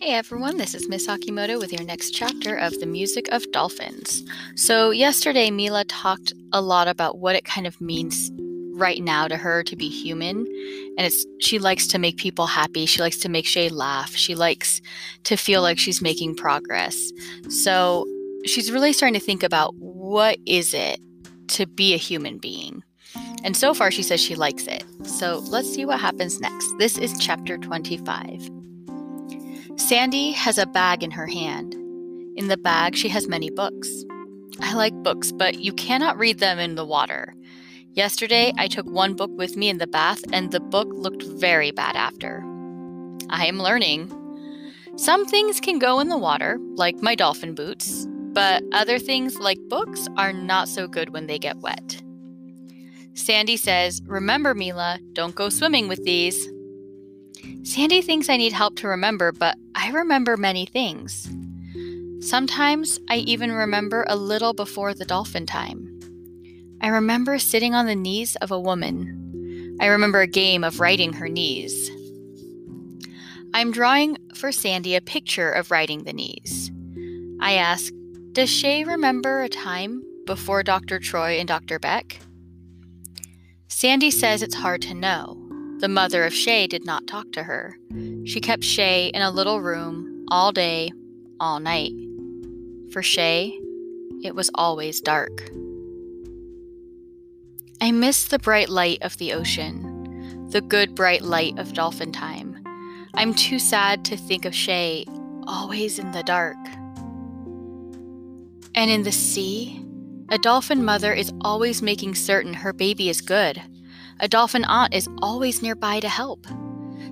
Hey everyone, this is Miss Akimoto with your next chapter of The Music of Dolphins. So, yesterday Mila talked a lot about what it kind of means right now to her to be human. And it's she likes to make people happy. She likes to make Shay laugh. She likes to feel like she's making progress. So, she's really starting to think about what is it to be a human being. And so far she says she likes it. So, let's see what happens next. This is chapter 25. Sandy has a bag in her hand. In the bag, she has many books. I like books, but you cannot read them in the water. Yesterday, I took one book with me in the bath, and the book looked very bad after. I am learning. Some things can go in the water, like my dolphin boots, but other things, like books, are not so good when they get wet. Sandy says, Remember, Mila, don't go swimming with these. Sandy thinks I need help to remember, but I remember many things. Sometimes I even remember a little before the dolphin time. I remember sitting on the knees of a woman. I remember a game of riding her knees. I'm drawing for Sandy a picture of riding the knees. I ask, Does Shay remember a time before Dr. Troy and Dr. Beck? Sandy says it's hard to know. The mother of Shay did not talk to her. She kept Shay in a little room all day, all night. For Shay, it was always dark. I miss the bright light of the ocean, the good bright light of dolphin time. I'm too sad to think of Shay always in the dark. And in the sea, a dolphin mother is always making certain her baby is good. A dolphin aunt is always nearby to help.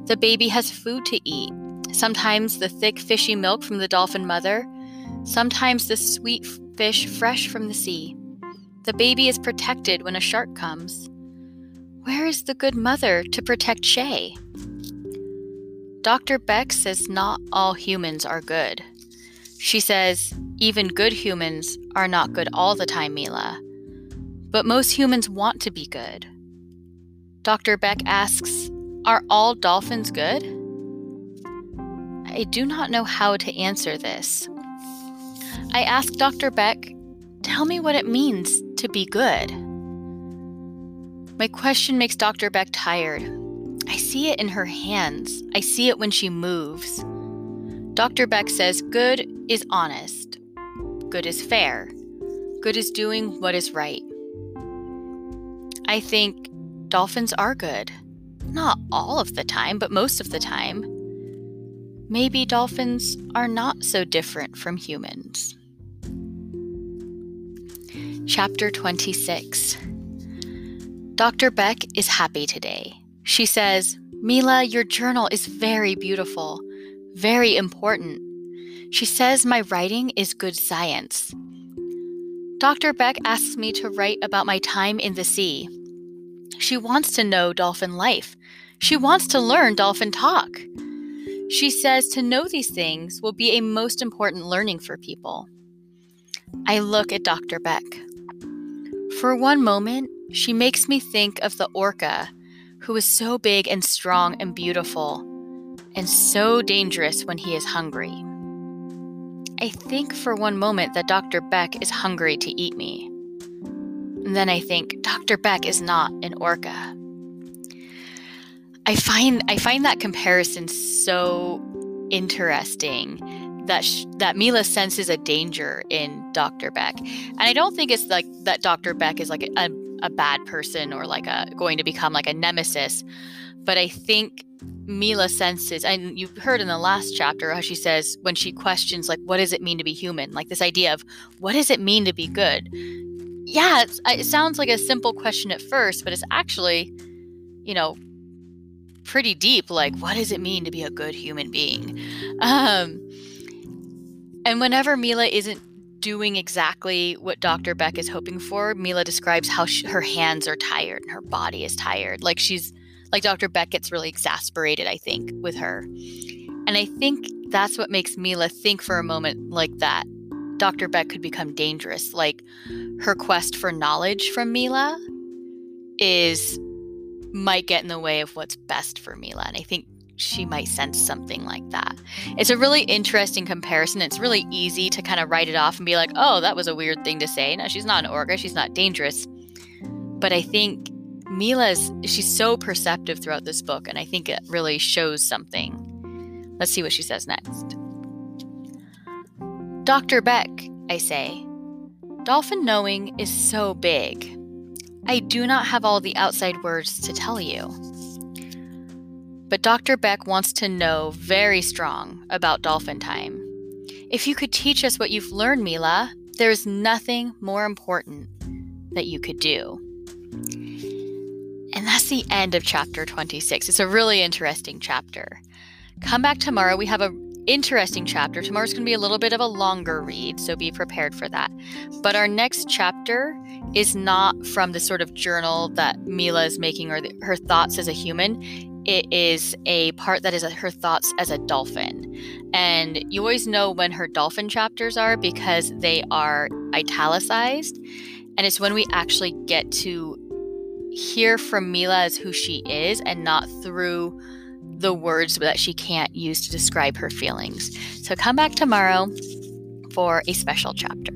The baby has food to eat, sometimes the thick, fishy milk from the dolphin mother, sometimes the sweet fish fresh from the sea. The baby is protected when a shark comes. Where is the good mother to protect Shay? Dr. Beck says not all humans are good. She says even good humans are not good all the time, Mila. But most humans want to be good. Dr. Beck asks, Are all dolphins good? I do not know how to answer this. I ask Dr. Beck, Tell me what it means to be good. My question makes Dr. Beck tired. I see it in her hands, I see it when she moves. Dr. Beck says good is honest, good is fair, good is doing what is right. I think dolphins are good. Not all of the time, but most of the time. Maybe dolphins are not so different from humans. Chapter 26 Dr. Beck is happy today. She says, Mila, your journal is very beautiful, very important. She says my writing is good science. Dr. Beck asks me to write about my time in the sea. She wants to know dolphin life. She wants to learn dolphin talk. She says to know these things will be a most important learning for people. I look at Dr. Beck. For one moment, she makes me think of the orca, who is so big and strong and beautiful, and so dangerous when he is hungry. I think for one moment that Dr. Beck is hungry to eat me. Then I think Dr. Beck is not an orca. I find I find that comparison so interesting that sh- that Mila senses a danger in Dr. Beck, and I don't think it's like that Dr. Beck is like a, a, a bad person or like a going to become like a nemesis, but I think Mila senses, and you heard in the last chapter how she says when she questions like what does it mean to be human, like this idea of what does it mean to be good yeah, it sounds like a simple question at first, but it's actually, you know, pretty deep. Like, what does it mean to be a good human being? Um, and whenever Mila isn't doing exactly what Dr. Beck is hoping for, Mila describes how she, her hands are tired and her body is tired. Like she's, like Dr. Beck gets really exasperated, I think, with her. And I think that's what makes Mila think for a moment like that. Dr. Beck could become dangerous. Like her quest for knowledge from Mila is might get in the way of what's best for Mila. And I think she might sense something like that. It's a really interesting comparison. It's really easy to kind of write it off and be like, oh, that was a weird thing to say. No, she's not an orca. She's not dangerous. But I think Mila's, she's so perceptive throughout this book, and I think it really shows something. Let's see what she says next. Dr. Beck, I say, dolphin knowing is so big. I do not have all the outside words to tell you. But Dr. Beck wants to know very strong about dolphin time. If you could teach us what you've learned, Mila, there's nothing more important that you could do. And that's the end of chapter 26. It's a really interesting chapter. Come back tomorrow. We have a interesting chapter. Tomorrow's going to be a little bit of a longer read, so be prepared for that. But our next chapter is not from the sort of journal that Mila is making or the, her thoughts as a human it is a part that is a, her thoughts as a dolphin. And you always know when her dolphin chapters are because they are italicized. And it's when we actually get to hear from Mila as who she is and not through the words that she can't use to describe her feelings. So come back tomorrow for a special chapter.